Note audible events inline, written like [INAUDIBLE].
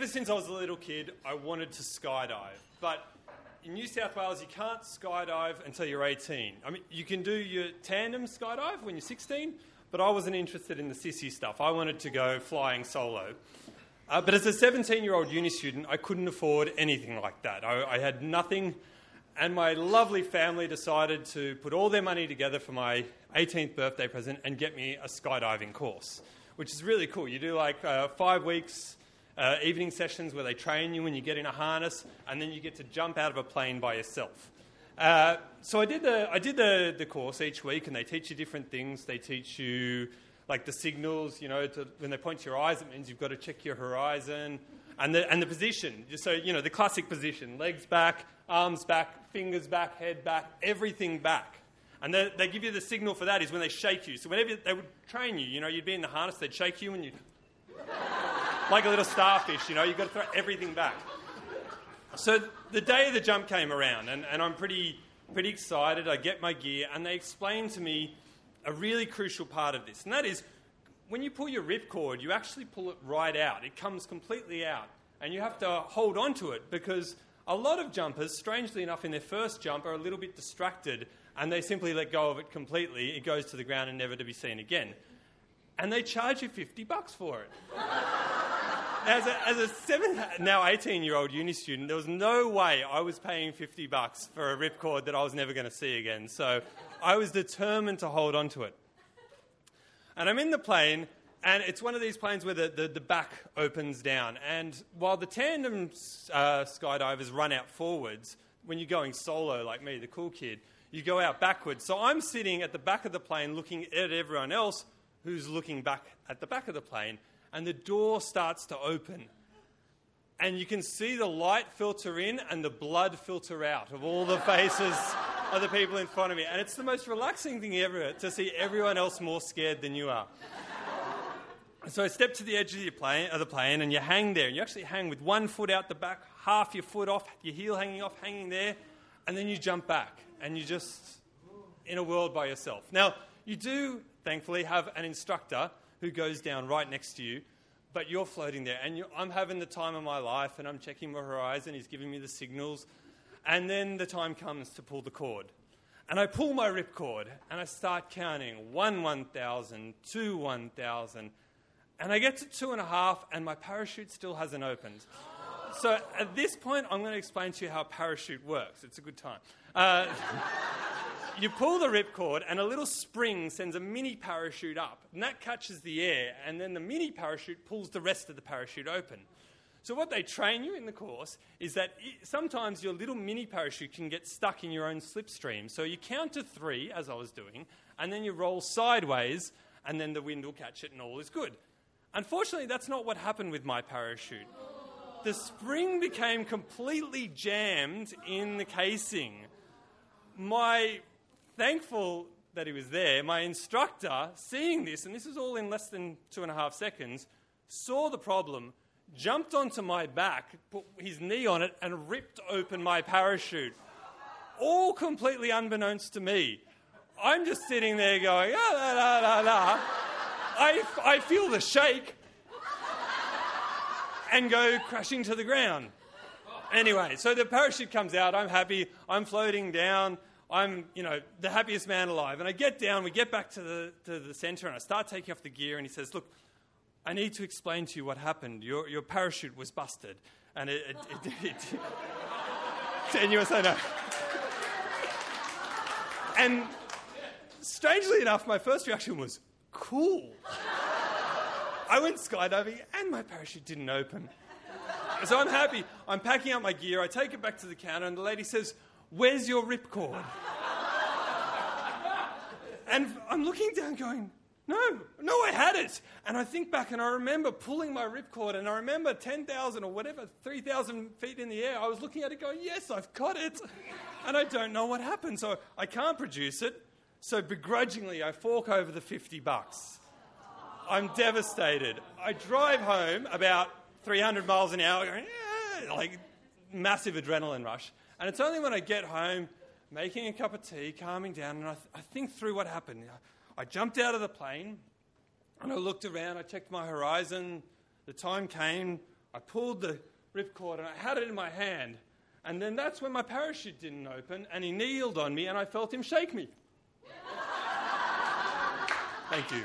ever since I was a little kid, I wanted to skydive. But in New South Wales, you can't skydive until you're 18. I mean, you can do your tandem skydive when you're 16, but I wasn't interested in the sissy stuff. I wanted to go flying solo. Uh, but as a 17 year old uni student, I couldn't afford anything like that. I, I had nothing, and my lovely family decided to put all their money together for my 18th birthday present and get me a skydiving course, which is really cool. You do like uh, five weeks. Uh, evening sessions where they train you and you get in a harness, and then you get to jump out of a plane by yourself. Uh, so I did the I did the, the course each week, and they teach you different things. They teach you like the signals, you know, to, when they point to your eyes, it means you've got to check your horizon. And the, and the position, so, you know, the classic position legs back, arms back, fingers back, head back, everything back. And they, they give you the signal for that is when they shake you. So whenever they would train you, you know, you'd be in the harness, they'd shake you and you'd, like a little starfish, you know, you've got to throw everything back. So the day of the jump came around, and, and I'm pretty, pretty excited. I get my gear, and they explain to me a really crucial part of this, and that is when you pull your ripcord, you actually pull it right out. It comes completely out, and you have to hold on to it because a lot of jumpers, strangely enough, in their first jump are a little bit distracted and they simply let go of it completely. It goes to the ground and never to be seen again. And they charge you 50 bucks for it. As a, as a seven, now 18 year old uni student, there was no way I was paying 50 bucks for a ripcord that I was never going to see again. So I was determined to hold on to it. And I'm in the plane, and it's one of these planes where the, the, the back opens down. And while the tandem uh, skydivers run out forwards, when you're going solo like me, the cool kid, you go out backwards. So I'm sitting at the back of the plane looking at everyone else who's looking back at the back of the plane, and the door starts to open. And you can see the light filter in and the blood filter out of all the faces of the people in front of me. And it's the most relaxing thing ever to see everyone else more scared than you are. So I step to the edge of, plane, of the plane and you hang there. And you actually hang with one foot out the back, half your foot off, your heel hanging off, hanging there. And then you jump back and you're just in a world by yourself. Now, you do, thankfully, have an instructor who goes down right next to you, but you're floating there. And I'm having the time of my life and I'm checking my horizon. He's giving me the signals. And then the time comes to pull the cord. And I pull my ripcord and I start counting one 1,000, two 1,000. And I get to two and a half and my parachute still hasn't opened. So at this point, I'm going to explain to you how a parachute works. It's a good time. Uh, you pull the ripcord, and a little spring sends a mini parachute up, and that catches the air, and then the mini parachute pulls the rest of the parachute open. So, what they train you in the course is that it, sometimes your little mini parachute can get stuck in your own slipstream. So, you count to three, as I was doing, and then you roll sideways, and then the wind will catch it, and all is good. Unfortunately, that's not what happened with my parachute. The spring became completely jammed in the casing. My thankful that he was there, my instructor, seeing this, and this was all in less than two and a half seconds, saw the problem jumped onto my back, put his knee on it, and ripped open my parachute. All completely unbeknownst to me. I'm just sitting there going, ah, la, la, la, la. I, I feel the shake and go crashing to the ground. Anyway, so the parachute comes out. I'm happy. I'm floating down. I'm, you know, the happiest man alive. And I get down. We get back to the, to the center, and I start taking off the gear. And he says, Look, I need to explain to you what happened. Your, your parachute was busted. And it, it, it, [LAUGHS] it, it [LAUGHS] and you saying no. And strangely enough, my first reaction was, cool. I went skydiving and my parachute didn't open. So I'm happy. I'm packing up my gear. I take it back to the counter, and the lady says, Where's your ripcord? and I'm looking down, going, no, no, I had it. And I think back and I remember pulling my ripcord and I remember 10,000 or whatever, 3,000 feet in the air. I was looking at it going, yes, I've got it. And I don't know what happened. So I can't produce it. So begrudgingly, I fork over the 50 bucks. I'm devastated. I drive home about 300 miles an hour, going, yeah, like massive adrenaline rush. And it's only when I get home, making a cup of tea, calming down, and I, th- I think through what happened. I jumped out of the plane and I looked around. I checked my horizon. The time came. I pulled the ripcord and I had it in my hand. And then that's when my parachute didn't open, and he kneeled on me, and I felt him shake me. [LAUGHS] Thank you.